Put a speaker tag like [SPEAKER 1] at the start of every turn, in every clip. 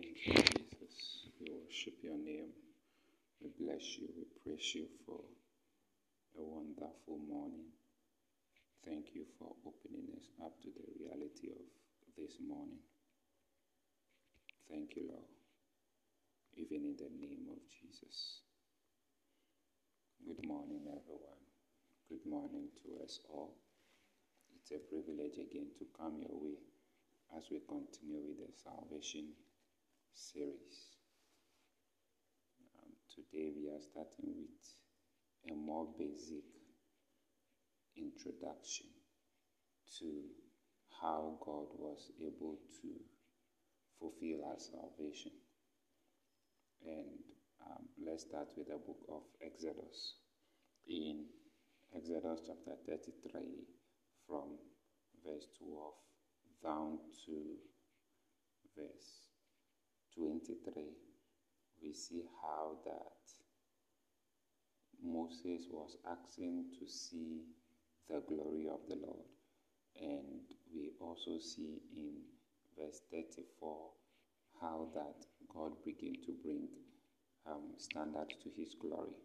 [SPEAKER 1] Thank you, Jesus. We worship your name. We bless you. We praise you for a wonderful morning. Thank you for opening us up to the reality of this morning. Thank you, Lord, even in the name of Jesus. Good morning, everyone. Good morning to us all. It's a privilege again to come your way as we continue with the salvation series. Um, today we are starting with a more basic introduction to how God was able to fulfill our salvation. And um, let's start with the book of Exodus. In Exodus chapter 33, from verse 12 down to verse 23, we see how that Moses was asking to see the glory of the Lord. And we also see in verse 34 how that God began to bring um, standard to his glory.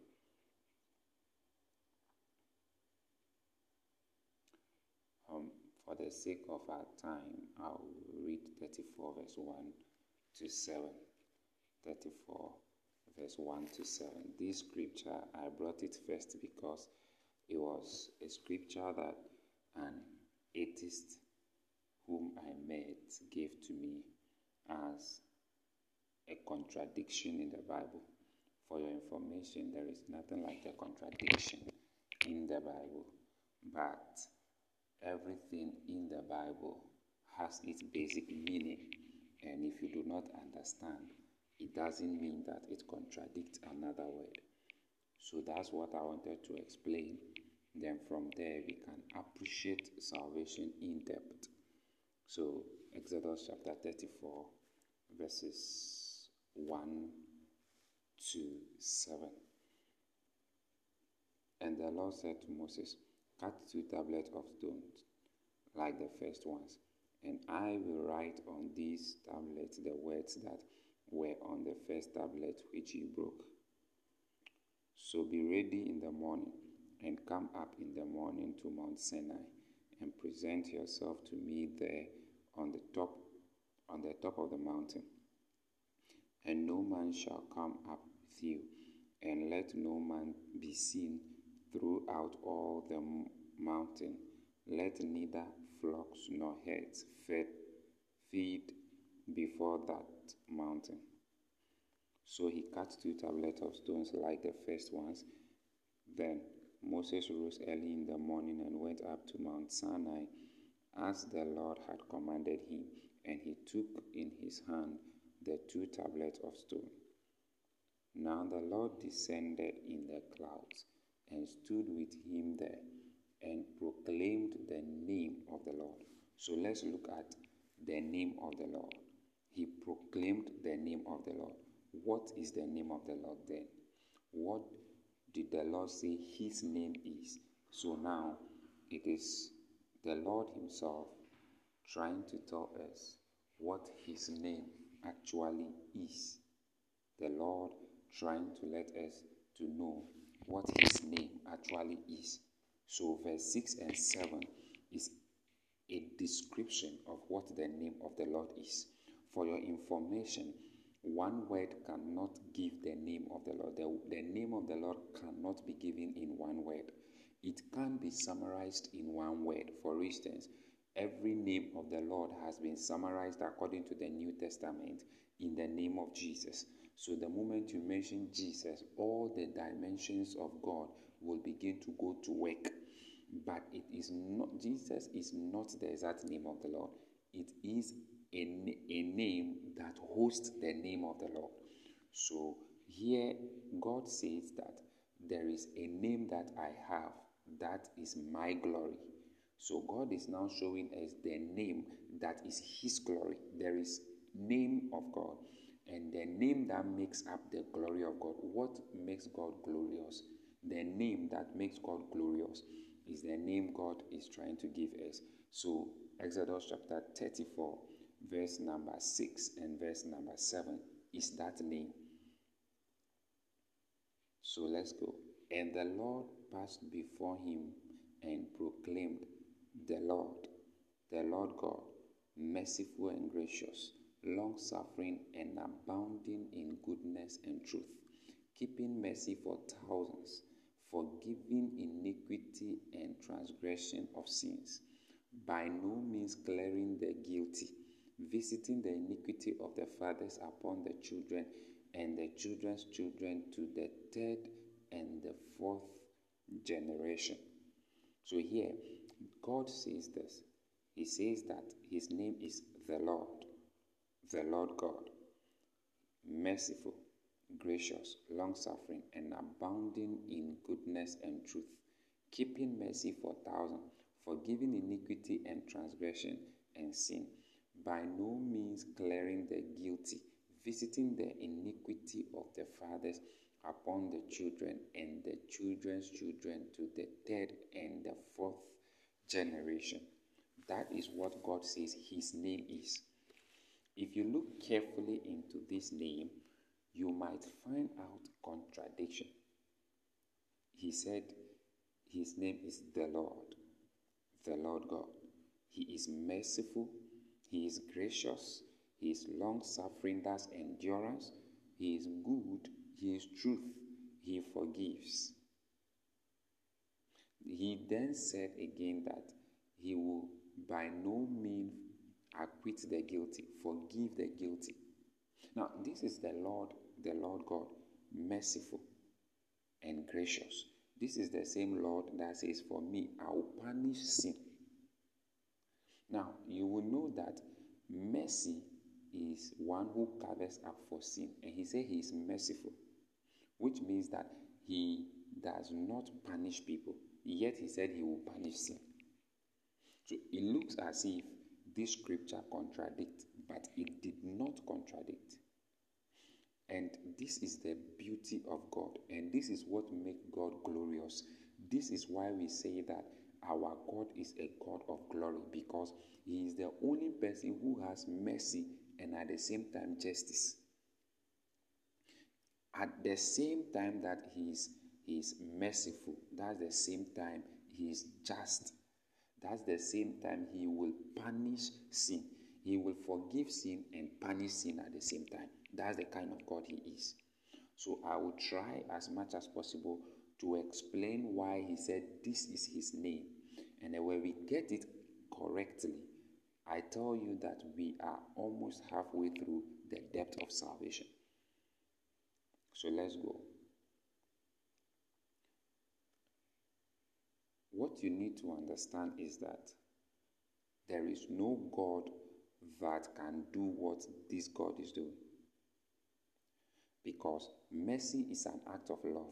[SPEAKER 1] Um, for the sake of our time, I'll read 34 verse 1 to 7. 34 verse 1 to 7. This scripture, I brought it first because it was a scripture that an atheist whom I met gave to me as a contradiction in the Bible. For your information, there is nothing like a contradiction in the Bible, but everything in the Bible has its basic meaning. And if you do not understand, it doesn't mean that it contradicts another word. So that's what I wanted to explain. Then from there, we can appreciate salvation in depth. So, Exodus chapter 34, verses 1 to 7. And the Lord said to Moses, Cut two tablets of stone like the first ones, and I will write on these tablets the words that were on the first tablet which you broke. So be ready in the morning and come up in the morning to Mount Sinai and present yourself to me there on the top on the top of the mountain. And no man shall come up with you, and let no man be seen throughout all the mountain. Let neither flocks nor herds fed, feed before that mountain. So he cut two tablets of stones like the first ones. Then Moses rose early in the morning and went up to Mount Sinai as the Lord had commanded him, and he took in his hand the two tablets of stone. Now the Lord descended in the clouds and stood with him there and proclaimed the name of the Lord. So let's look at the name of the Lord. He proclaimed the name of the Lord. What is the name of the Lord then? What did the Lord say his name is? So now it is the Lord Himself trying to tell us what His name actually is. The Lord trying to let us to know what His name actually is. So verse 6 and 7 is a description of what the name of the Lord is. For your information, one word cannot give the name of the Lord. The, the name of the Lord cannot be given in one word. It can be summarized in one word. For instance, every name of the Lord has been summarized according to the New Testament in the name of Jesus. So the moment you mention Jesus, all the dimensions of God will begin to go to work. But it is not, Jesus is not the exact name of the Lord. It is a, a name that hosts the name of the Lord. So here, God says that there is a name that I have that is my glory. So God is now showing us the name that is his glory. There is name of God and the name that makes up the glory of God. What makes God glorious? The name that makes God glorious is the name God is trying to give us. So Exodus chapter 34 verse number 6 and verse number 7 is that name. So let's go. And the Lord passed before him and proclaimed, The Lord, the Lord God, merciful and gracious, long suffering and abounding in goodness and truth, keeping mercy for thousands, forgiving iniquity and transgression of sins, by no means clearing the guilty, visiting the iniquity of the fathers upon the children and the children's children to the third and the fourth generation. So here, God says this. He says that his name is the Lord, the Lord God, merciful, gracious, long suffering, and abounding in goodness and truth, keeping mercy for thousands, forgiving iniquity and transgression and sin, by no means clearing the guilty, visiting the iniquity of the fathers upon the children and the children's children to the third and the fourth generation. That is what God says His name is. If you look carefully into this name, you might find out contradiction. He said His name is the Lord, the Lord God. He is merciful, He is gracious, He is long suffering, that's endurance, He is good, he is truth. He forgives. He then said again that he will by no means acquit the guilty, forgive the guilty. Now, this is the Lord, the Lord God, merciful and gracious. This is the same Lord that says, For me, I will punish sin. Now, you will know that mercy is one who covers up for sin, and he said he is merciful which means that he does not punish people, yet he said he will punish sin. So it looks as if this scripture contradicts, but it did not contradict. And this is the beauty of God, and this is what makes God glorious. This is why we say that our God is a God of glory because He is the only person who has mercy and at the same time justice at the same time that he is, he is merciful, that's the same time he is just. That's the same time he will punish sin. He will forgive sin and punish sin at the same time. That's the kind of God he is. So I will try as much as possible to explain why he said this is his name. And then when we get it correctly, I tell you that we are almost halfway through the depth of salvation. So let's go. What you need to understand is that there is no God that can do what this God is doing. Because mercy is an act of love,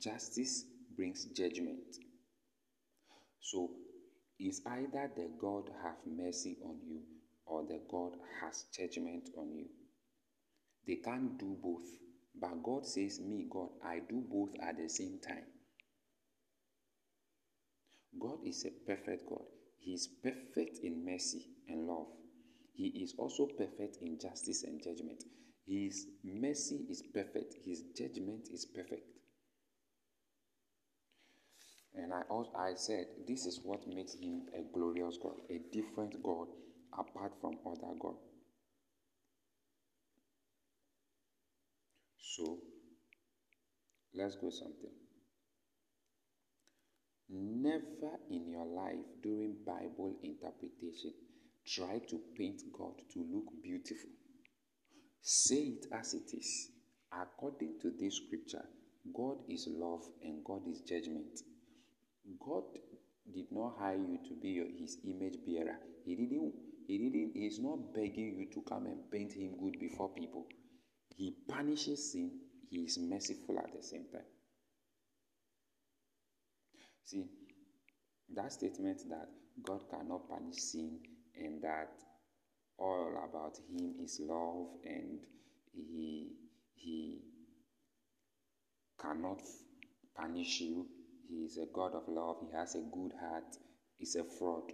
[SPEAKER 1] justice brings judgment. So it's either the God have mercy on you or the God has judgment on you. They can't do both. But God says, Me, God, I do both at the same time. God is a perfect God. He is perfect in mercy and love. He is also perfect in justice and judgment. His mercy is perfect, His judgment is perfect. And I also I said this is what makes him a glorious God, a different God apart from other God. So let's go something. Never in your life during Bible interpretation try to paint God to look beautiful. Say it as it is. According to this scripture, God is love and God is judgment. God did not hire you to be your, his image bearer. He didn't he didn't he's not begging you to come and paint him good before people. He punishes sin, he is merciful at the same time. See, that statement that God cannot punish sin and that all about him is love and he he cannot punish you. He is a God of love. He has a good heart. It's a fraud.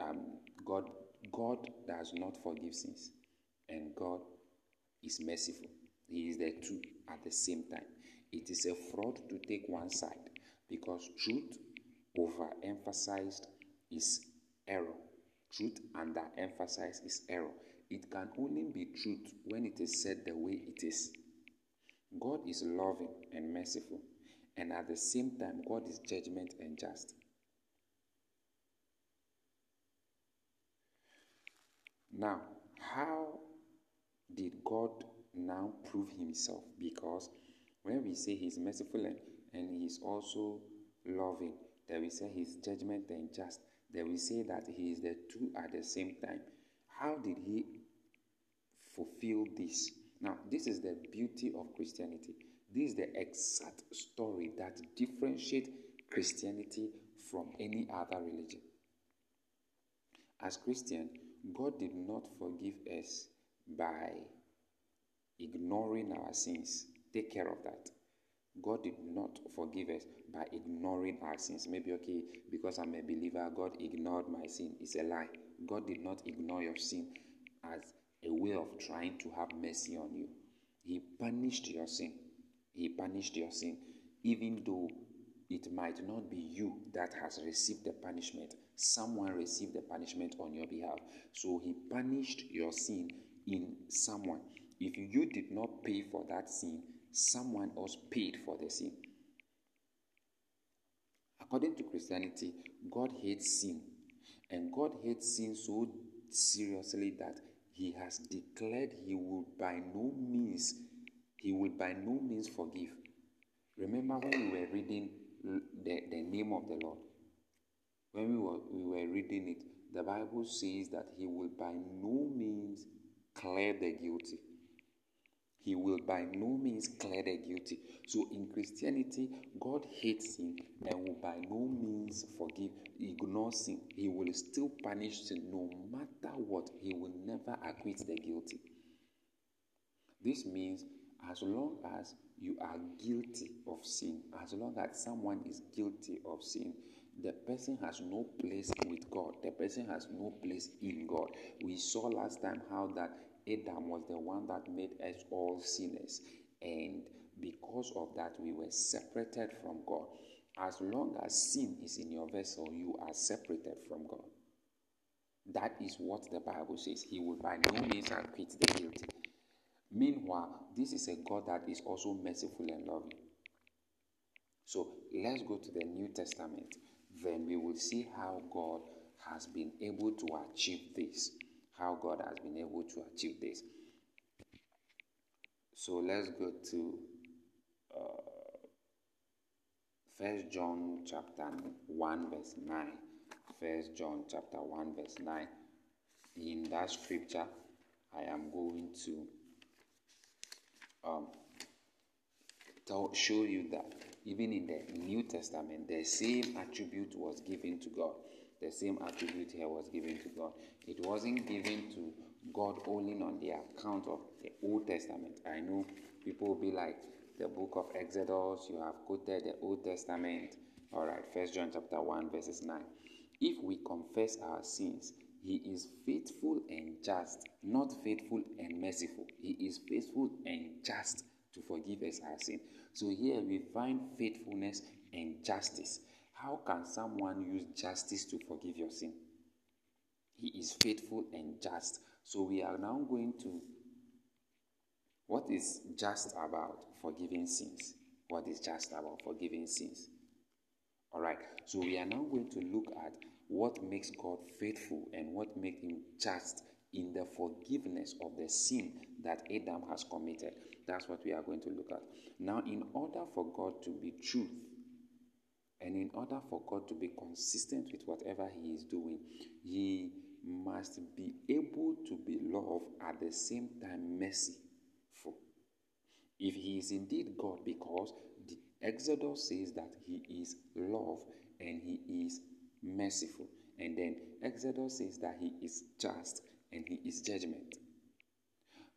[SPEAKER 1] Um, God God does not forgive sins, and God is merciful. He is the two at the same time. It is a fraud to take one side because truth overemphasized is error. Truth underemphasized is error. It can only be truth when it is said the way it is. God is loving and merciful, and at the same time, God is judgment and just. Now, how did God now prove himself? Because when we say he's merciful and, and he's also loving, then we say he's judgment and just, then we say that he is the two at the same time. How did he fulfill this? Now, this is the beauty of Christianity. This is the exact story that differentiates Christianity from any other religion. As Christian, God did not forgive us by ignoring our sins. Take care of that. God did not forgive us by ignoring our sins. Maybe, okay, because I'm a believer, God ignored my sin. It's a lie. God did not ignore your sin as a way of trying to have mercy on you. He punished your sin. He punished your sin, even though it might not be you that has received the punishment. Someone received the punishment on your behalf. So he punished your sin in someone. If you did not pay for that sin, someone else paid for the sin. According to Christianity, God hates sin. And God hates sin so seriously that he has declared he will by no means he will by no means forgive. Remember when we were reading the, the name of the Lord. When we were, we were reading it, the Bible says that He will by no means clear the guilty. He will by no means clear the guilty. So in Christianity, God hates sin and will by no means forgive, ignore sin. He will still punish sin no matter what. He will never acquit the guilty. This means as long as you are guilty of sin, as long as someone is guilty of sin, the person has no place with God. The person has no place in God. We saw last time how that Adam was the one that made us all sinners. And because of that, we were separated from God. As long as sin is in your vessel, you are separated from God. That is what the Bible says. He will by no means acquit the guilty. Meanwhile, this is a God that is also merciful and loving. So let's go to the New Testament. Then we will see how God has been able to achieve this. How God has been able to achieve this. So let's go to uh, First John chapter 1 verse 9. First John chapter 1 verse 9. In that scripture, I am going to um, tell, show you that even in the New Testament, the same attribute was given to God. The same attribute here was given to God. It wasn't given to God only on the account of the Old Testament. I know people will be like, the book of Exodus, you have quoted the Old Testament. All right, First John chapter 1, verses 9. If we confess our sins, he is faithful and just, not faithful and merciful. He is faithful and just to forgive us our sin. So here we find faithfulness and justice. How can someone use justice to forgive your sin? He is faithful and just. So we are now going to what is just about forgiving sins? What is just about forgiving sins? All right. So we are now going to look at what makes God faithful and what makes him just in the forgiveness of the sin that Adam has committed. That's what we are going to look at. Now, in order for God to be truth, and in order for God to be consistent with whatever He is doing, He must be able to be love at the same time merciful. If He is indeed God, because the Exodus says that He is love and He is merciful. And then Exodus says that he is just and he is judgment.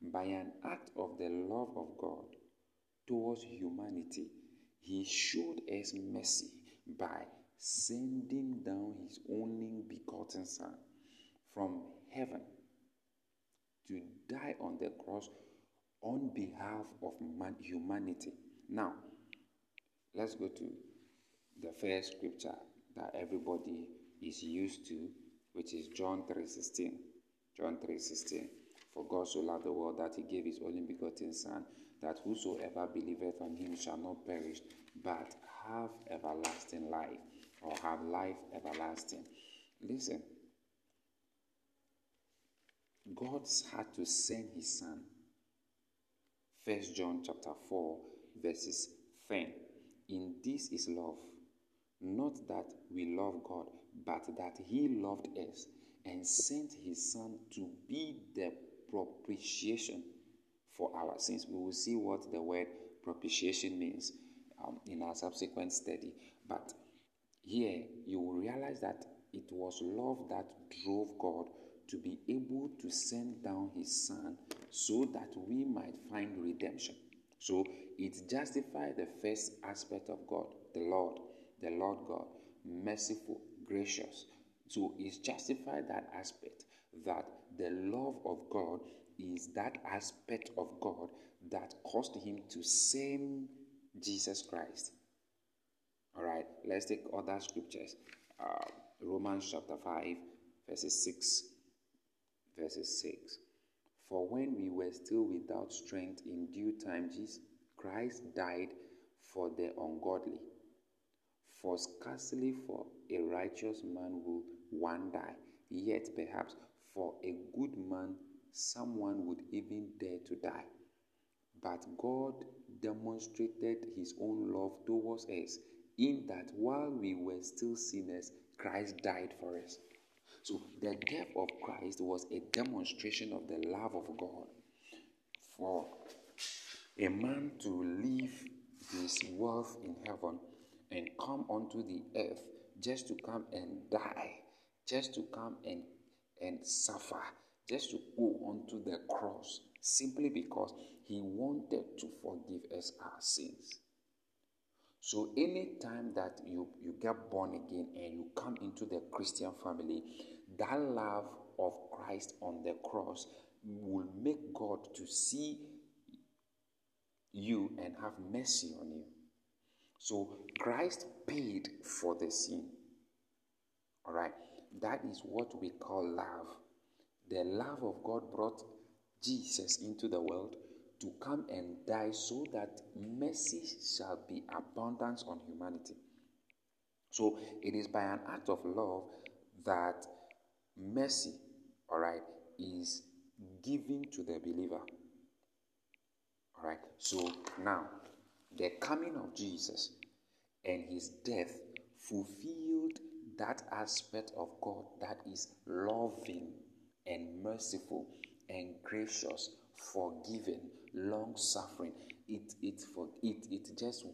[SPEAKER 1] By an act of the love of God towards humanity, he showed us mercy by sending down his only begotten Son from heaven to die on the cross on behalf of man, humanity. Now, let's go to the first scripture that everybody is used to, which is John 3:16. John 3:16. For God so loved the world that he gave his only begotten Son, that whosoever believeth on him shall not perish, but have everlasting life, or have life everlasting. Listen, God had to send his son. First John chapter 4, verses 10. In this is love, not that we love God, but that he loved us and sent his son to be the propitiation for our sins. We will see what the word propitiation means um, in our subsequent study. But here you will realize that it was love that drove God to be able to send down his son so that we might find redemption. So it justifies the first aspect of God, the Lord, the Lord God, merciful, gracious. So it justified that aspect that the love of God is that aspect of God that caused him to send Jesus Christ. All right, let's take other scriptures. Uh, Romans chapter 5, verses 6 verses 6. For when we were still without strength in due time, Jesus Christ died for the ungodly. For scarcely for a righteous man will one die, yet perhaps for a good man someone would even dare to die. But God demonstrated his own love towards us in that while we were still sinners, Christ died for us. So the death of Christ was a demonstration of the love of God. For a man to leave his wealth in heaven and come onto the earth just to come and die, just to come and, and suffer, just to go onto the cross simply because he wanted to forgive us our sins. So anytime that you, you get born again and you come into the Christian family, that love of Christ on the cross will make God to see you and have mercy on you. So Christ paid for the sin. All right. That is what we call love. The love of God brought Jesus into the world to come and die so that mercy shall be abundance on humanity. So it is by an act of love that mercy, all right, is given to the believer. All right. So now, the coming of Jesus and his death fulfilled that aspect of God that is loving and merciful and gracious, forgiving, long suffering. It it for it it just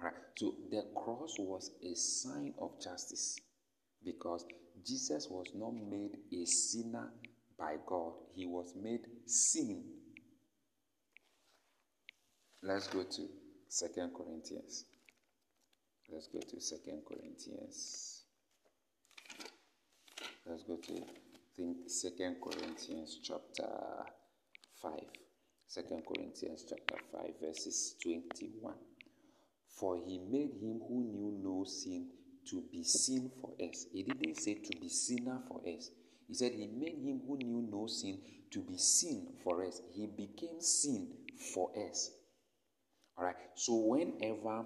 [SPEAKER 1] right. So the cross was a sign of justice because Jesus was not made a sinner by God. He was made sin. Let's go to Second Corinthians. Let's go to Second Corinthians. Let's go to think Second Corinthians chapter 5. 2 Corinthians chapter 5 verses 21. For he made him who knew no sin to be sin for us. He didn't say to be sinner for us. He said he made him who knew no sin to be sin for us. He became sin for us. All right. So whenever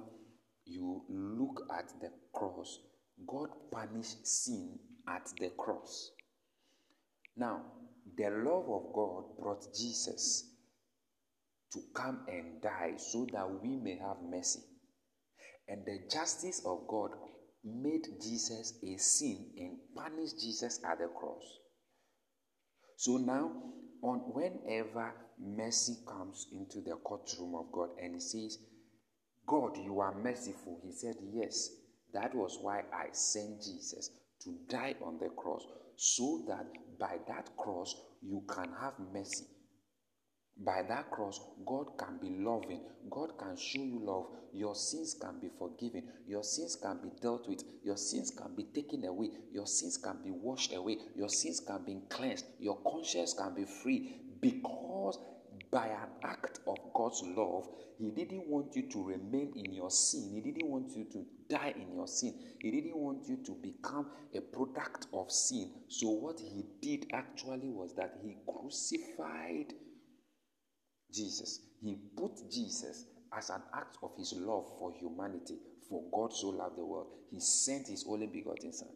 [SPEAKER 1] you look at the cross, God punished sin at the cross. Now, the love of God brought Jesus to come and die so that we may have mercy. And the justice of God made Jesus a sin and punished Jesus at the cross. So now, on whenever mercy comes into the courtroom of God and he says, God, you are merciful, he said, Yes, that was why I sent Jesus to die on the cross, so that by that cross you can have mercy. By that cross, God can be loving. God can show you love. Your sins can be forgiven. Your sins can be dealt with. Your sins can be taken away. Your sins can be washed away. Your sins can be cleansed. Your conscience can be free because by an act of God's love, He didn't want you to remain in your sin. He didn't want you to die in your sin. He didn't want you to become a product of sin. So, what He did actually was that He crucified Jesus. He put Jesus as an act of his love for humanity. For God so loved the world, he sent his only begotten Son.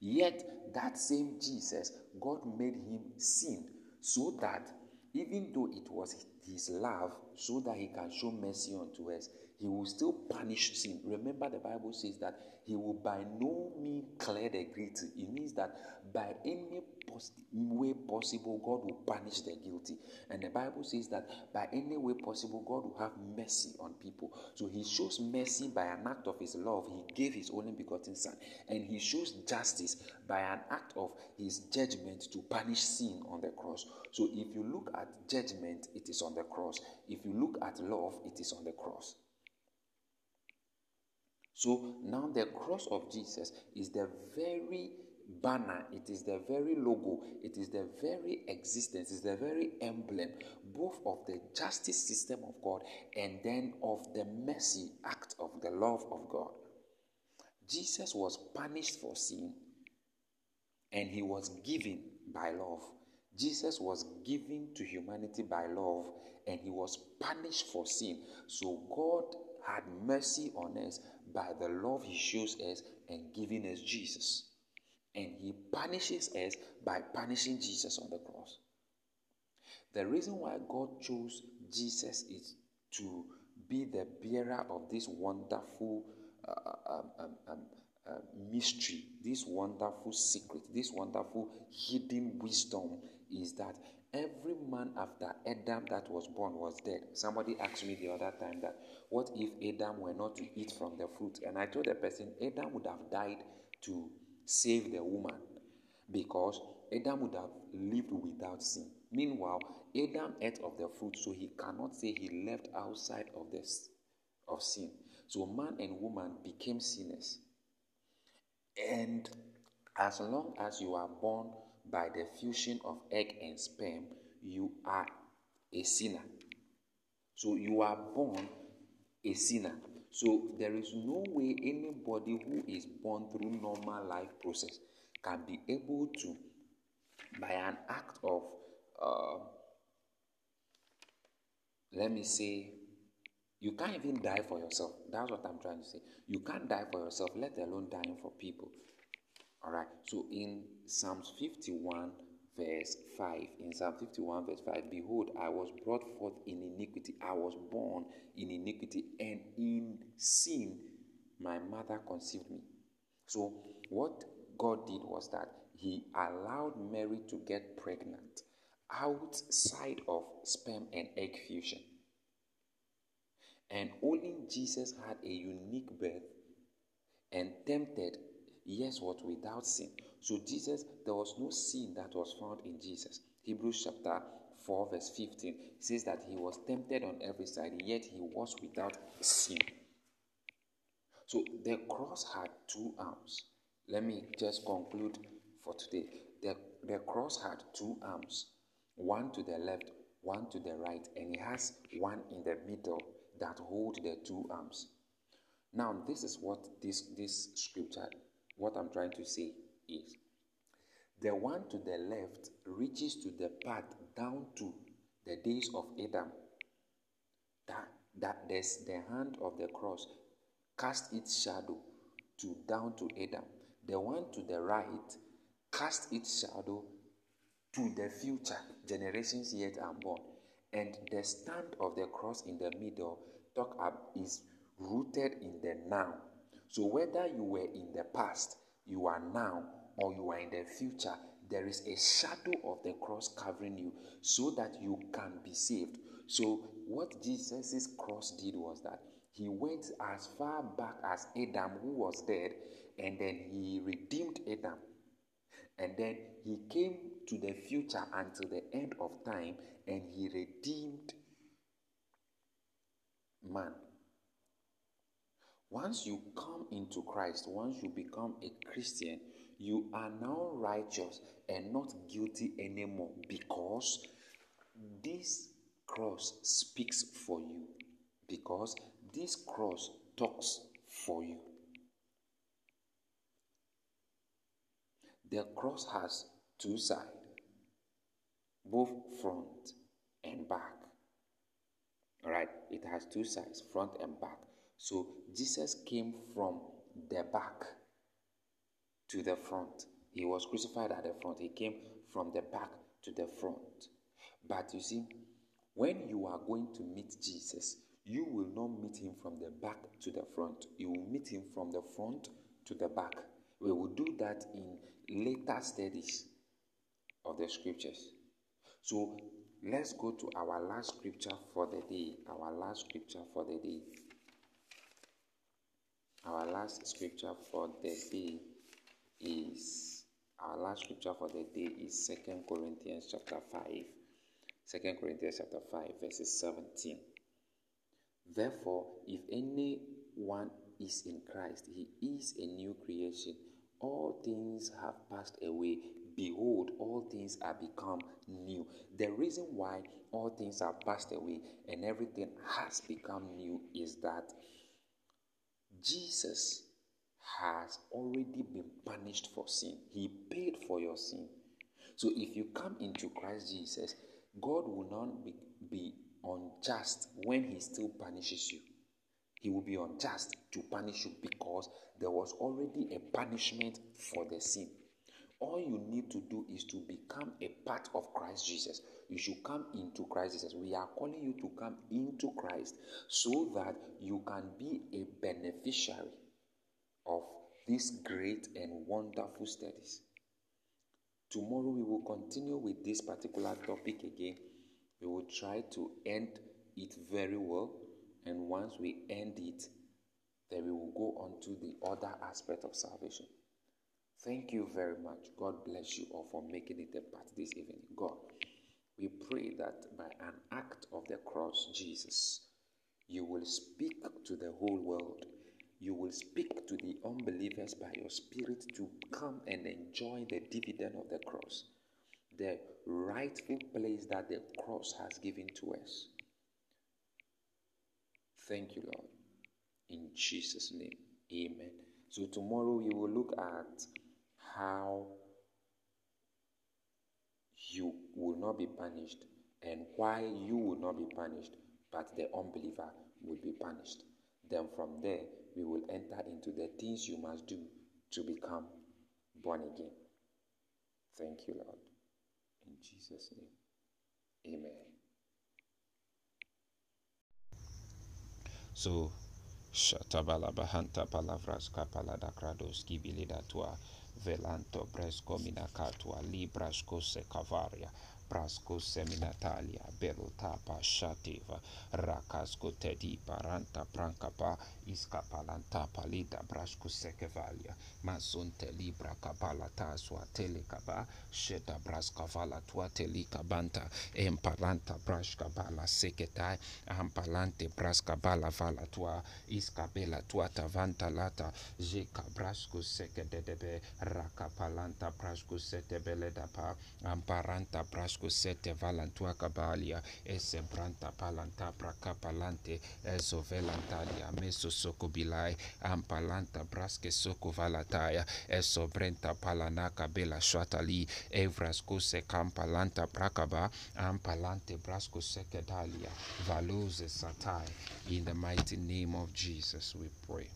[SPEAKER 1] Yet, that same Jesus, God made him sin so that even though it was his love, so that he can show mercy unto us, he will still punish sin. Remember, the Bible says that he will by no means clear the guilty. It means that by any way possible, God will punish the guilty. And the Bible says that by any way possible, God will have mercy on people. So he shows mercy by an act of his love. He gave his only begotten Son. And he shows justice by an act of his judgment to punish sin on the cross. So if you look at judgment, it is on the cross. If you look at love, it is on the cross. So now the cross of Jesus is the very banner, it is the very logo, it is the very existence, it is the very emblem, both of the justice system of God and then of the mercy act of the love of God. Jesus was punished for sin and he was given by love. Jesus was given to humanity by love and he was punished for sin. So God had mercy on us by the love he shows us and giving us Jesus. And he punishes us by punishing Jesus on the cross. The reason why God chose Jesus is to be the bearer of this wonderful uh, um, um, um, uh, mystery, this wonderful secret, this wonderful hidden wisdom is that every man after Adam that was born was dead. Somebody asked me the other time that what if Adam were not to eat from the fruit? And I told the person Adam would have died to save the woman because Adam would have lived without sin. Meanwhile, Adam ate of the fruit, so he cannot say he left outside of this of sin. So man and woman became sinners. And as long as you are born by the fusion of egg and sperm, you are a sinner. So you are born a sinner. So there is no way anybody who is born through normal life process can be able to, by an act of, uh, let me say, you can't even die for yourself. That's what I'm trying to say. You can't die for yourself, let alone dying for people. All right. So in Psalms 51, verse 5, in Psalm 51, verse 5, behold, I was brought forth in iniquity. I was born in iniquity, and in sin my mother conceived me. So what God did was that He allowed Mary to get pregnant outside of sperm and egg fusion. And only Jesus had a unique birth and tempted Yes, what without sin. So Jesus, there was no sin that was found in Jesus. Hebrews chapter 4, verse 15 says that he was tempted on every side, yet he was without sin. So the cross had two arms. Let me just conclude for today. The, the cross had two arms, one to the left, one to the right, and it has one in the middle that hold the two arms. Now, this is what this, this scripture what I'm trying to say is the one to the left reaches to the path down to the days of Adam. That, that there's the hand of the cross cast its shadow to down to Adam. The one to the right cast its shadow to the future generations yet unborn. And the stand of the cross in the middle talk up is rooted in the now. So whether you were in the past, you are now, or you are in the future, there is a shadow of the cross covering you so that you can be saved. So, what Jesus' cross did was that he went as far back as Adam, who was dead, and then he redeemed Adam. And then he came to the future until the end of time and he redeemed man. Once you come into Christ, once you become a Christian, you are now righteous and not guilty anymore because this cross speaks for you. Because this cross talks for you. The cross has two sides, both front and back. All right, it has two sides, front and back. So Jesus came from the back to the front. He was crucified at the front. He came from the back to the front. But you see, when you are going to meet Jesus, you will not meet him from the back to the front. You will meet him from the front to the back. We will do that in later studies of the scriptures. So let's go to our last scripture for the day. Our last scripture for the day. Our last scripture for the day is our last scripture for the day is Second Corinthians chapter 5. 2 Corinthians chapter 5, verses 17. Therefore, if anyone is in Christ, he is a new creation. All things have passed away. Behold, all things are become new. The reason why all things are passed away and everything has become new is that Jesus has already been punished for sin. He paid for your sin. So if you come into Christ Jesus, God will not be, be unjust when He still punishes you. He will be unjust to punish you because there was already a punishment for the sin. All you need to do is to become a part of Christ Jesus. You should come into Christ Jesus. We are calling you to come into Christ so that you can be a beneficiary of these great and wonderful studies. Tomorrow we will continue with this particular topic again. We will try to end it very well, and once we end it, then we will go on to the other aspect of salvation. Thank you very much. God bless you all for making it a part this evening. God, we pray that by an act of the cross, Jesus, you will speak to the whole world you will speak to the unbelievers by your spirit to come and enjoy the dividend of the cross, the rightful place that the cross has given to us. Thank you, Lord. In Jesus' name, amen. So, tomorrow we will look at how you will not be punished and why you will not be punished, but the unbeliever will be punished. Then, from there, we will enter into the things you must do to become born again. Thank you, Lord. In Jesus' name, amen.
[SPEAKER 2] So, Shatabala Bahanta Palavras Kapalada Krados Gibilida Tua velanto presco minacatu a libra scosse cavaria. Prasco seminatalia belotapa shativa rakasco tedi paranta prankapa iskapalanta palida brasco sekevalia masunte libra kapalata swa telekaba sheta braskavala tua telikabanta emparanta braskabala seketai ampalante braskabala vala tua iskabela tua tavanta lata jeka brasco sekedebe rakapalanta brasco setebeleda amparanta brasco sete valantua cabalia ese branta palanta praca palante eso velantalia meso soco bilai ampalanta brasque soco valataya eso brenta palanaca bela shatali evrasco se campalanta pracaba ampalante brasco sekedalia valose satai. In the mighty name of Jesus we pray.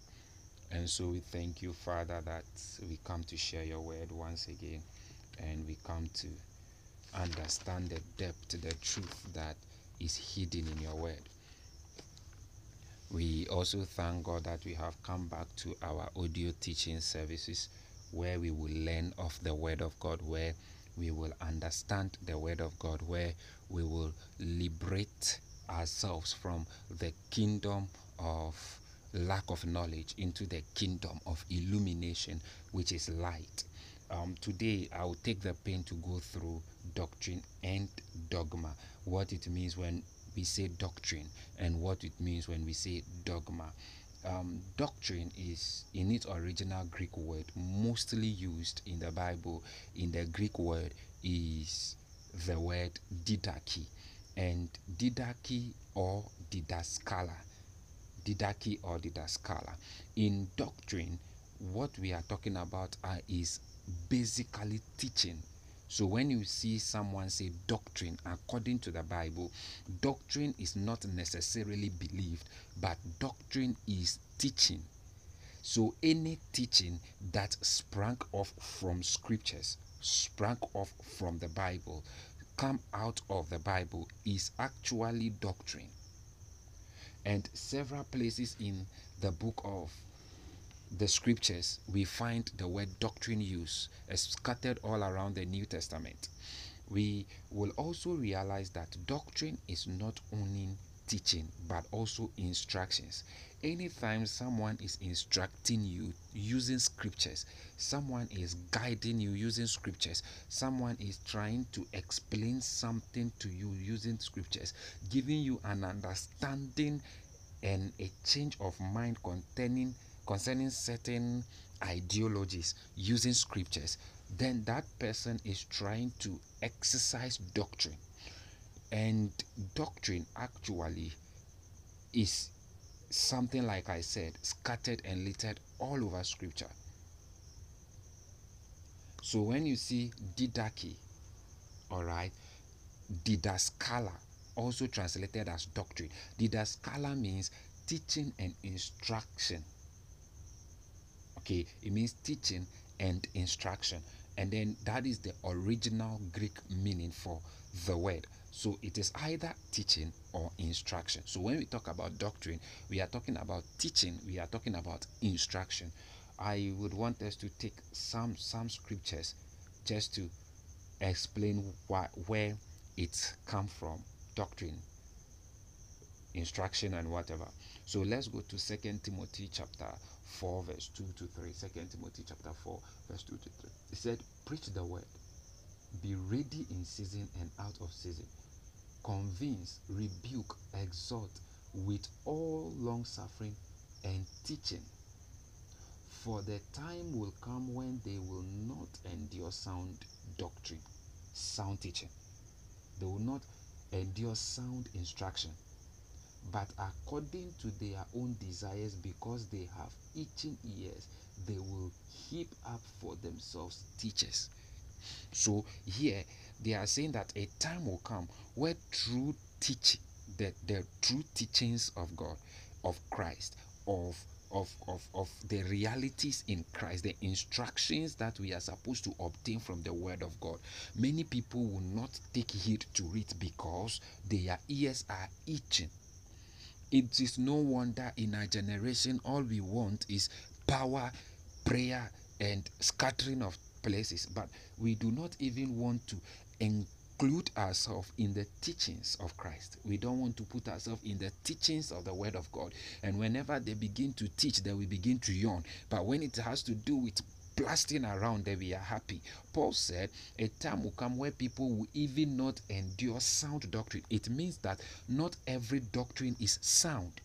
[SPEAKER 2] And so we thank you father that we come to share your word once again and we come to understand the depth, the truth that is hidden in your word. We also thank God that we have come back to our audio teaching services where we will learn of the word of God, where we will understand the word of God, where we will liberate ourselves from the kingdom of lack of knowledge into the kingdom of illumination, which is light. Um, today I'll take the pain to go through doctrine and dogma, what it means when we say doctrine and what it means when we say dogma. Um, doctrine is in its original Greek word mostly used in the Bible. In the Greek word is the word didache, and didache or didaskala, didache or didaskala. In doctrine, what we are talking about uh, is basically teaching. So when you see someone say doctrine according to the Bible, doctrine is not necessarily believed, but doctrine is teaching. So any teaching that sprang off from scriptures, sprang off from the Bible, come out of the Bible is actually doctrine. And several places in the book of the scriptures, we find the word doctrine used scattered all around the New Testament. We will also realize that doctrine is not only teaching but also instructions. Anytime someone is instructing you using scriptures, someone is guiding you using scriptures, someone is trying to explain something to you using scriptures, giving you an understanding and a change of mind containing concerning certain ideologies using scriptures, then that person is trying to exercise doctrine. And doctrine actually is something like I said, scattered and littered all over scripture. So when you see didache, all right, didaskala, also translated as doctrine, didaskala means teaching and instruction okay it means teaching and instruction. And then that is the original greek meaning for the word. So it is either teaching or instruction. So when we talk about doctrine we are talking about teaching we are talking about instruction. I would want us to take some some scriptures just to explain why, where it's come from doctrine instruction and whatever. So let's go to second timothy chapter 4 verse 2 to 3 second timothy chapter 4 verse 2 to 3 It said preach the word. Be ready in season and out of season. Convince rebuke exhort with all long suffering and teaching. For the time will come when they will not endure sound doctrine sound teaching. They will not endure sound instruction but according to their own desires, because they have itching ears, they will heap up for themselves teachers. So here they are saying that a time will come where true teaching, the, the true teachings of God, of Christ, of of, of, of the realities in Christ, the instructions that we are supposed to obtain from the Word of God. Many people will not take heed to it because their ears are itching. It is no wonder in our generation all we want is power, prayer, and scattering of places, but we do not even want to include ourselves in the teachings of Christ. We don't want to put ourselves in the teachings of the Word of God. And whenever they begin to teach, then we begin to yawn. But when it has to do with blasting around that we are happy. Paul said, A time will come where people will even not endure sound doctrine. It means that not every doctrine is sound.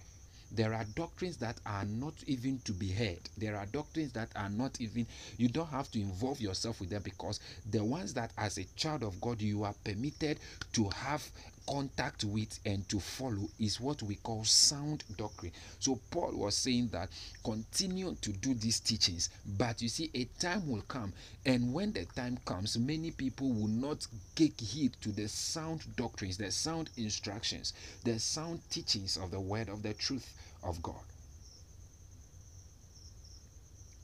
[SPEAKER 2] There are doctrines that are not even to be heard. There are doctrines that are not even, you don't have to involve yourself with them because the ones that, as a child of God, you are permitted to have contact with and to follow is what we call sound doctrine. So Paul was saying that continue to do these teachings, but you see, a time will come, and when the time comes, many people will not take heed to the sound doctrines, the sound instructions, the sound teachings of the word of the truth of God.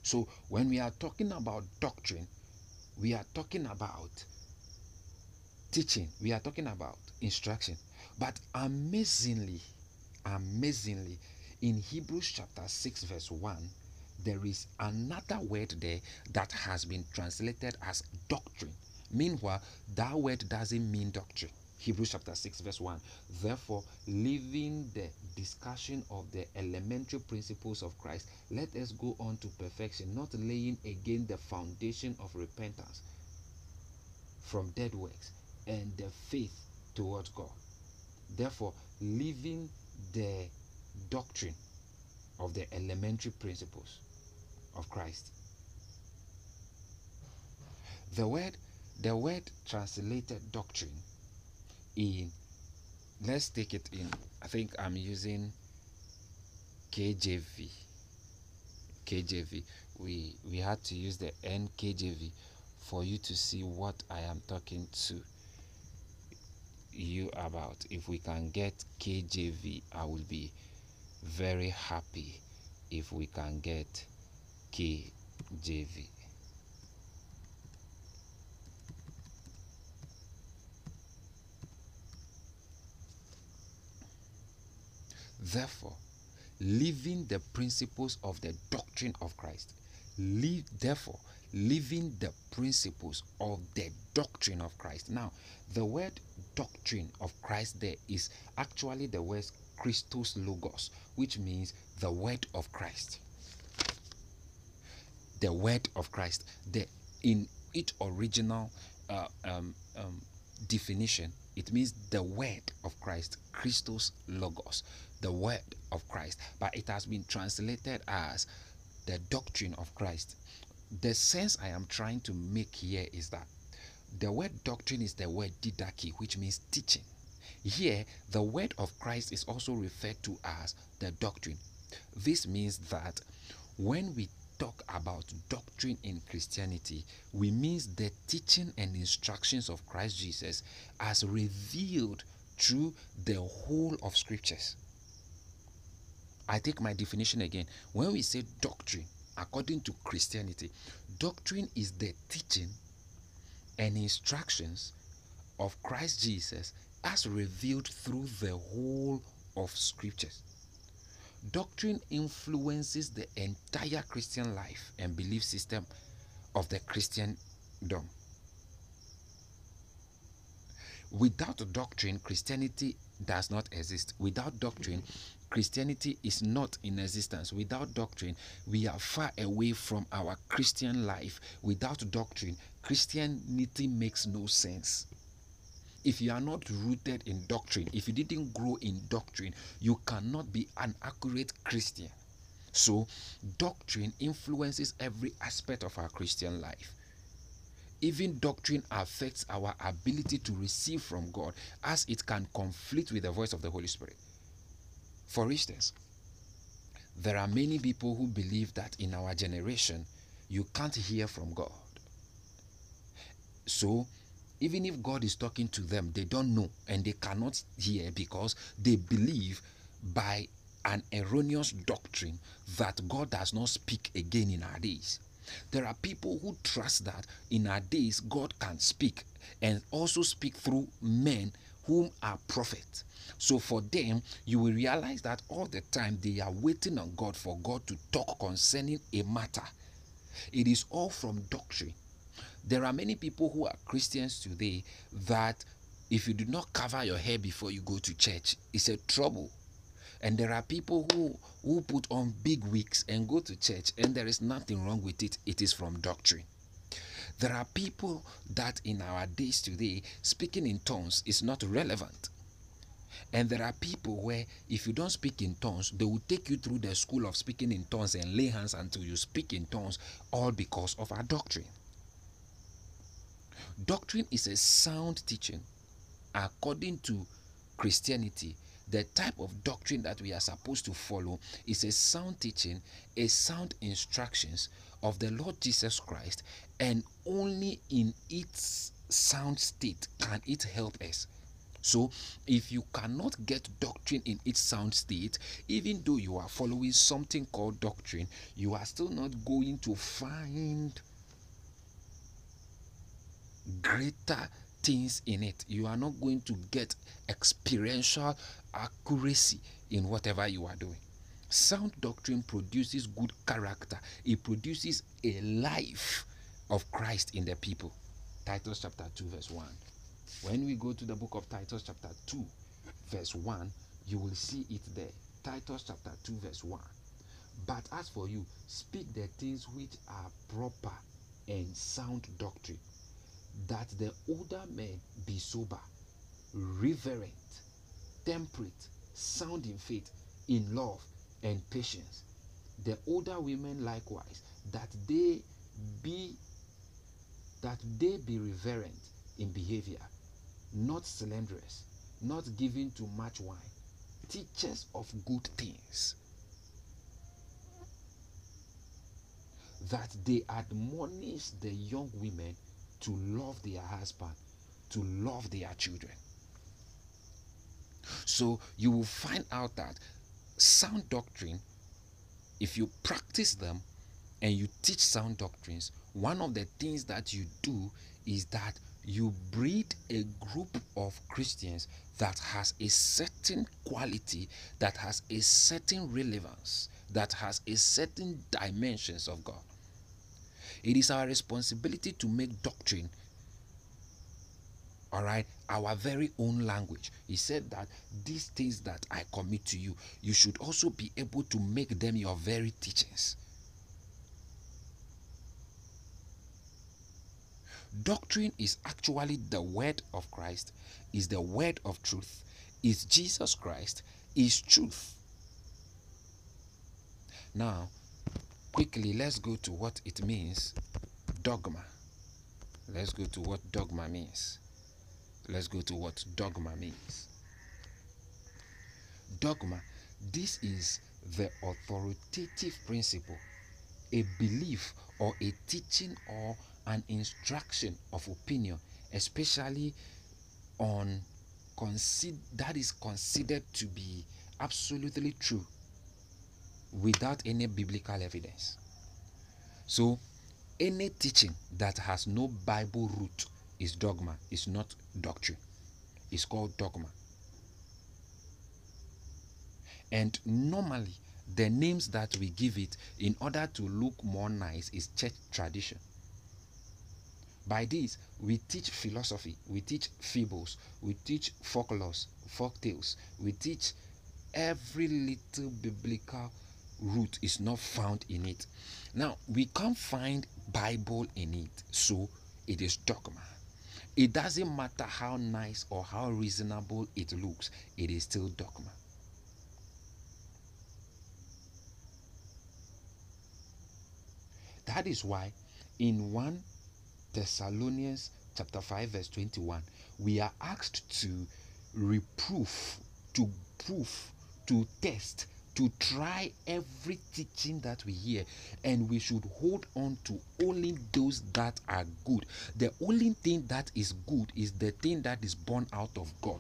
[SPEAKER 2] So when we are talking about doctrine, we are talking about teaching, we are talking about instruction. But amazingly, amazingly, in Hebrews chapter 6, verse 1, there is another word there that has been translated as doctrine. Meanwhile, that word doesn't mean doctrine. Hebrews chapter 6, verse 1. Therefore, leaving the discussion of the elementary principles of Christ, let us go on to perfection, not laying again the foundation of repentance from dead works and the faith towards God. Therefore, living the doctrine of the elementary principles of Christ. The word the word translated doctrine in let's take it in I think I'm using KJV KJV we we had to use the NKJV for you to see what I am talking to you about. If we can get KJV I will be very happy if we can get KJV Therefore, living the principles of the doctrine of Christ, live, therefore, living the principles of the doctrine of Christ. Now, the word doctrine of Christ there is actually the word Christos Logos, which means the word of Christ. The word of Christ. The in its original uh, um, um, definition, it means the word of Christ, Christos Logos the word of Christ, but it has been translated as the doctrine of Christ. The sense I am trying to make here is that the word doctrine is the word didache, which means teaching. Here, the word of Christ is also referred to as the doctrine. This means that when we talk about doctrine in Christianity, we mean the teaching and instructions of Christ Jesus as revealed through the whole of scriptures. I take my definition again. When we say doctrine, according to Christianity, doctrine is the teaching and instructions of Christ Jesus as revealed through the whole of scriptures. Doctrine influences the entire Christian life and belief system of the Christendom. Without doctrine, Christianity does not exist. Without doctrine, Christianity is not in existence. Without doctrine, we are far away from our Christian life. Without doctrine, Christianity makes no sense. If you are not rooted in doctrine, if you didn't grow in doctrine, you cannot be an accurate Christian. So, doctrine influences every aspect of our Christian life. Even doctrine affects our ability to receive from God as it can conflict with the voice of the Holy Spirit. For instance, there are many people who believe that in our generation you can't hear from God. So, even if God is talking to them, they don't know and they cannot hear because they believe by an erroneous doctrine that God does not speak again in our days. There are people who trust that in our days God can speak and also speak through men whom are prophets. So for them, you will realize that all the time they are waiting on God for God to talk concerning a matter. It is all from doctrine. There are many people who are Christians today that if you do not cover your hair before you go to church, it's a trouble. And there are people who, who put on big wigs and go to church, and there is nothing wrong with it. It is from doctrine. There are people that in our days today, speaking in tongues is not relevant. And there are people where if you don't speak in tongues, they will take you through the school of speaking in tongues and lay hands until you speak in tongues, all because of our doctrine. Doctrine is a sound teaching according to Christianity. The type of doctrine that we are supposed to follow is a sound teaching, a sound instructions of the Lord Jesus Christ, and only in its sound state can it help us. So, if you cannot get doctrine in its sound state, even though you are following something called doctrine, you are still not going to find greater things in it. You are not going to get experiential accuracy in whatever you are doing. Sound doctrine produces good character, it produces a life of Christ in the people. Titus chapter 2, verse 1. When we go to the book of Titus, chapter 2, verse 1, you will see it there. Titus chapter 2, verse 1. But as for you, speak the things which are proper and sound doctrine, that the older men be sober, reverent, temperate, sound in faith, in love, and patience. The older women likewise, that they be that they be reverent in behavior, not slanderous, not given to much wine, teachers of good things, that they admonish the young women to love their husband, to love their children. So you will find out that sound doctrine, if you practice them and you teach sound doctrines, one of the things that you do is that you breed a group of Christians that has a certain quality, that has a certain relevance, that has a certain dimensions of God. It is our responsibility to make doctrine, all right, our very own language. He said that these things that I commit to you, you should also be able to make them your very teachings. Doctrine is actually the word of Christ, is the word of truth, is Jesus Christ, is truth. Now, quickly, let's go to what it means dogma. Let's go to what dogma means. Let's go to what dogma means. Dogma, this is the authoritative principle, a belief or a teaching or an instruction of opinion, especially on that is considered to be absolutely true without any biblical evidence. So, any teaching that has no Bible root is dogma, is not doctrine. It's called dogma. And normally, the names that we give it in order to look more nice is church tradition. By this, we teach philosophy, we teach fables, we teach folklores, folk tales, we teach every little biblical root is not found in it. Now, we can't find Bible in it, so it is dogma. It doesn't matter how nice or how reasonable it looks, it is still dogma. That is why in 1 Thessalonians chapter 5 verse 21 we are asked to reproof, to prove, to test, to try every teaching that we hear and we should hold on to only those that are good the only thing that is good is the thing that is born out of god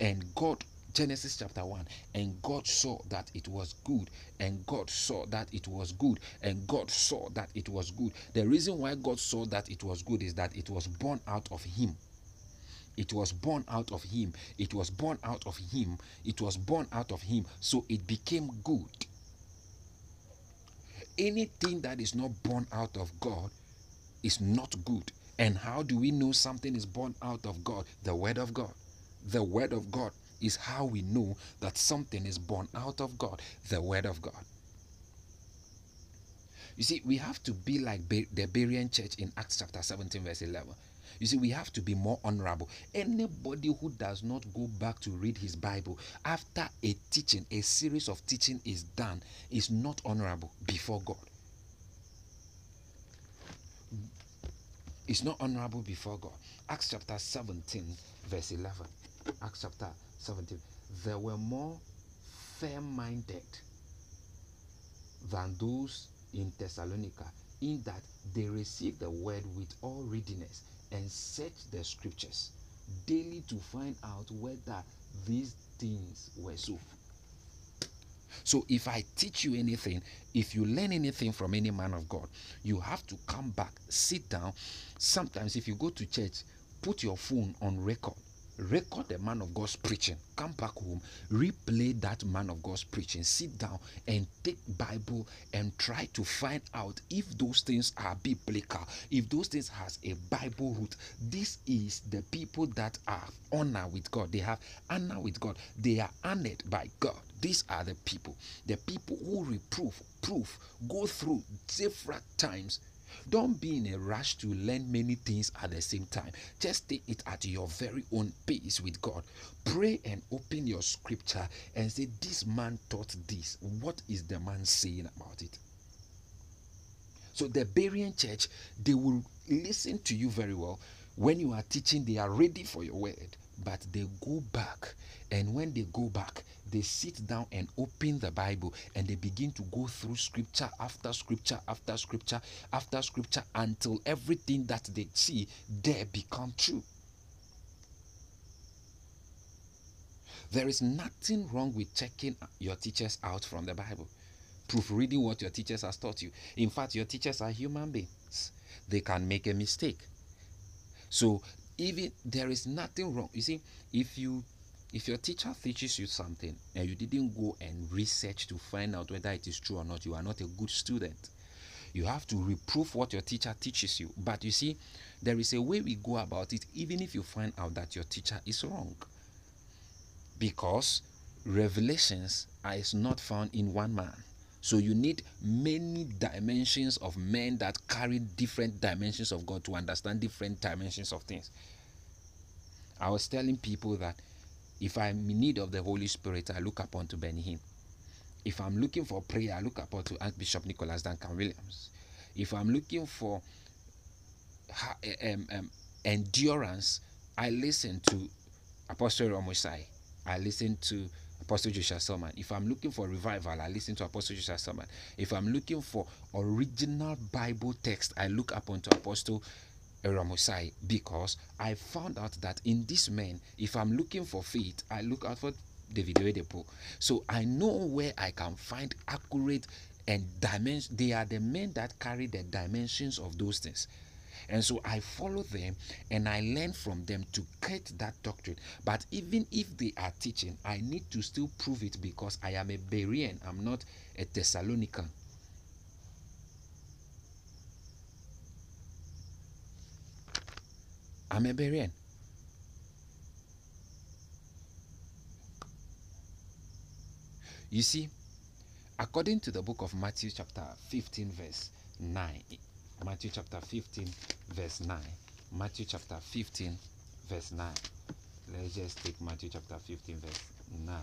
[SPEAKER 2] and god Genesis chapter 1 and God saw that it was good and God saw that it was good and God saw that it was good. The reason why God saw that it was good is that it was born out of him. It was born out of him. It was born out of him. It was born out of him. So it became good. Anything that is not born out of God is not good. And how do we know something is born out of God? The Word of God. The Word of God is how we know that something is born out of God, the Word of God. You see, we have to be like the Berean church in Acts chapter 17, verse 11. You see, we have to be more honorable. Anybody who does not go back to read his Bible after a teaching, a series of teaching is done, is not honorable before God. It's not honorable before God. Acts chapter 17, verse 11. Acts chapter 17. There were more fair minded than those in Thessalonica, in that they received the word with all readiness and searched the scriptures daily to find out whether these things were so. So, if I teach you anything, if you learn anything from any man of God, you have to come back, sit down. Sometimes, if you go to church, put your phone on record record the man of God's preaching, come back home, replay that man of God's preaching, sit down and take Bible and try to find out if those things are biblical, if those things has a Bible root. This is the people that are honor with God. They have honor with God. They are honored by God. These are the people, the people who reprove, proof, go through several times don't be in a rush to learn many things at the same time. Just take it at your very own pace with God. Pray and open your scripture and say, This man taught this. What is the man saying about it? So, the Berean church, they will listen to you very well. When you are teaching, they are ready for your word, but they go back. And when they go back, they sit down and open the Bible and they begin to go through scripture after scripture after scripture after scripture until everything that they see there become true. There is nothing wrong with checking your teachers out from the Bible, proofreading what your teachers has taught you. In fact, your teachers are human beings. They can make a mistake. So even there is nothing wrong. You see, if you if your teacher teaches you something and you didn't go and research to find out whether it is true or not, you are not a good student. You have to reprove what your teacher teaches you. But you see, there is a way we go about it, even if you find out that your teacher is wrong. Because revelations is not found in one man. So you need many dimensions of men that carry different dimensions of God to understand different dimensions of things. I was telling people that if I'm in need of the Holy Spirit, I look upon to Benny Hinn. If I'm looking for prayer, I look upon to Archbishop Nicholas Duncan Williams. If I'm looking for um, um, endurance, I listen to Apostle Arome Osayi. I listen to Apostle Joshua Selman. If I'm looking for revival, I listen to Apostle Joshua Selman. If I'm looking for original Bible text, I look upon to Apostle Arome Osayi because I found out that in this man, if I'm looking for faith, I look out for David Oyedepo. So I know where I can find accurate and dimension. They are the men that carry the dimensions of those things. And so I follow them and I learn from them to get that doctrine. But even if they are teaching, I need to still prove it because I am a Berean, I'm not a Thessalonican. I'm a Berean. You see, according to the book of Matthew, chapter 15, verse 9, Matthew chapter 15, verse 9, Matthew chapter 15, verse 9. Let's just take Matthew chapter 15, verse 9.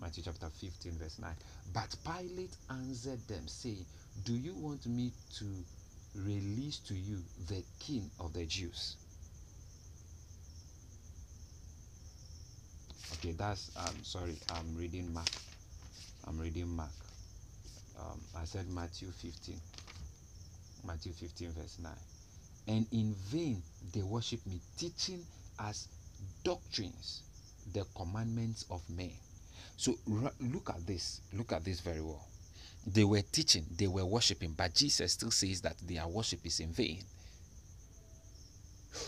[SPEAKER 2] Matthew chapter 15, verse 9. But Pilate answered them, saying, Do you want me to release to you the king of the Jews. Okay, that's um sorry, I'm reading Mark. I'm reading Mark. Um, I said Matthew 15. Matthew 15, verse 9. And in vain they worship me, teaching as doctrines the commandments of men. So look at this. Look at this very well. They were teaching, they were worshiping, but Jesus still says that their worship is in vain.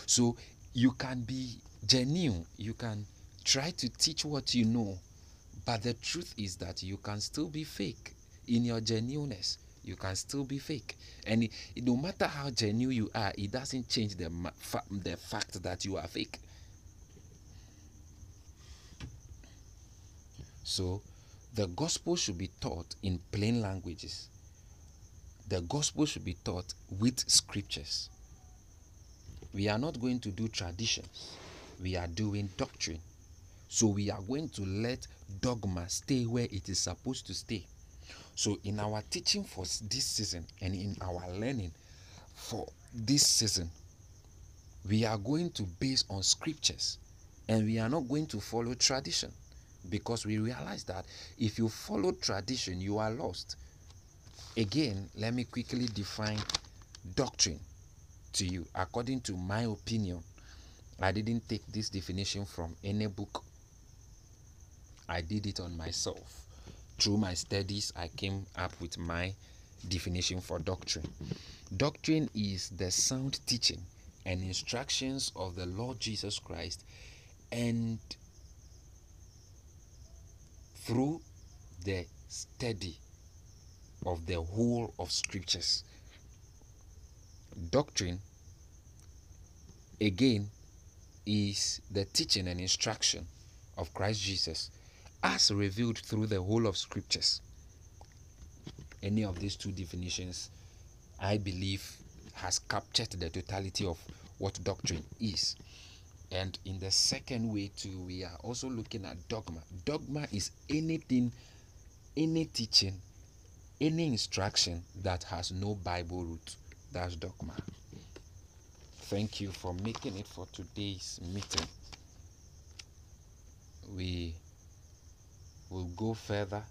[SPEAKER 2] So you can be genuine, you can try to teach what you know, but the truth is that you can still be fake in your genuineness. You can still be fake, and it, no matter how genuine you are, it doesn't change the the fact that you are fake. So the gospel should be taught in plain languages. The gospel should be taught with scriptures. We are not going to do traditions, we are doing doctrine. So we are going to let dogma stay where it is supposed to stay. So in our teaching for this season and in our learning for this season, we are going to base on scriptures and we are not going to follow tradition because we realize that if you follow tradition, you are lost. Again, let me quickly define doctrine to you according to my opinion. I didn't take this definition from any book, I did it on myself. Through my studies, I came up with my definition for doctrine. Doctrine is the sound teaching and instructions of the Lord Jesus Christ and through the study of the whole of scriptures. Doctrine, again, is the teaching and instruction of Christ Jesus as revealed through the whole of scriptures. Any of these two definitions, I believe, has captured the totality of what doctrine is. And in the second way, too, we are also looking at dogma. Dogma is anything, any teaching, any instruction that has no Bible root. That's dogma. Thank you for making it for today's meeting. We will go further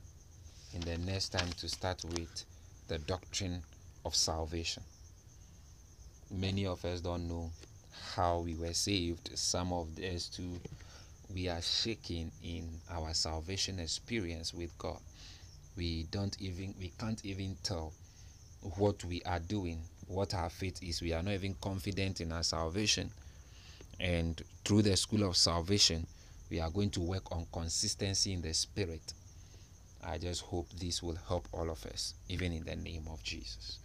[SPEAKER 2] in the next time to start with the doctrine of salvation. Many of us don't know how we were saved. Some of us too, we are shaking in our salvation experience with God. We don't even, we can't even tell what we are doing, what our faith is. We are not even confident in our salvation. And through the school of salvation, we are going to work on consistency in the spirit. I just hope this will help all of us, even in the name of Jesus.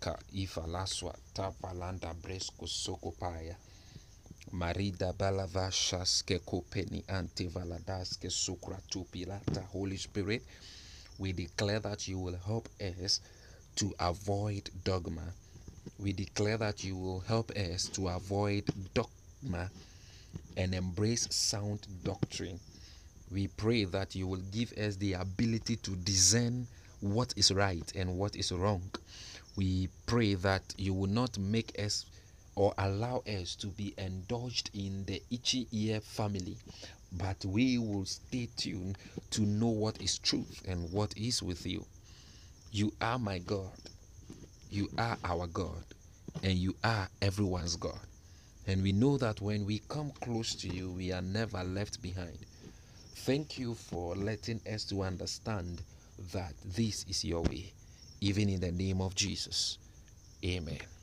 [SPEAKER 2] Ka ifalaswa tapalanda bresko sokopaya. Marida balavashas ke kopeni ante valadas ke sukra tupilata. Holy Spirit, we declare that you will help us to avoid dogma. We declare that you will help us to avoid dogma and embrace sound doctrine. We pray that you will give us the ability to discern what is right and what is wrong. We pray that you will not make us or allow us to be indulged in the itchy ear family, but we will stay tuned to know what is truth and what is with you. You are my God. You are our God. And you are everyone's God. And we know that when we come close to you, we are never left behind. Thank you for letting us to understand that this is your way, even in the name of Jesus. Amen.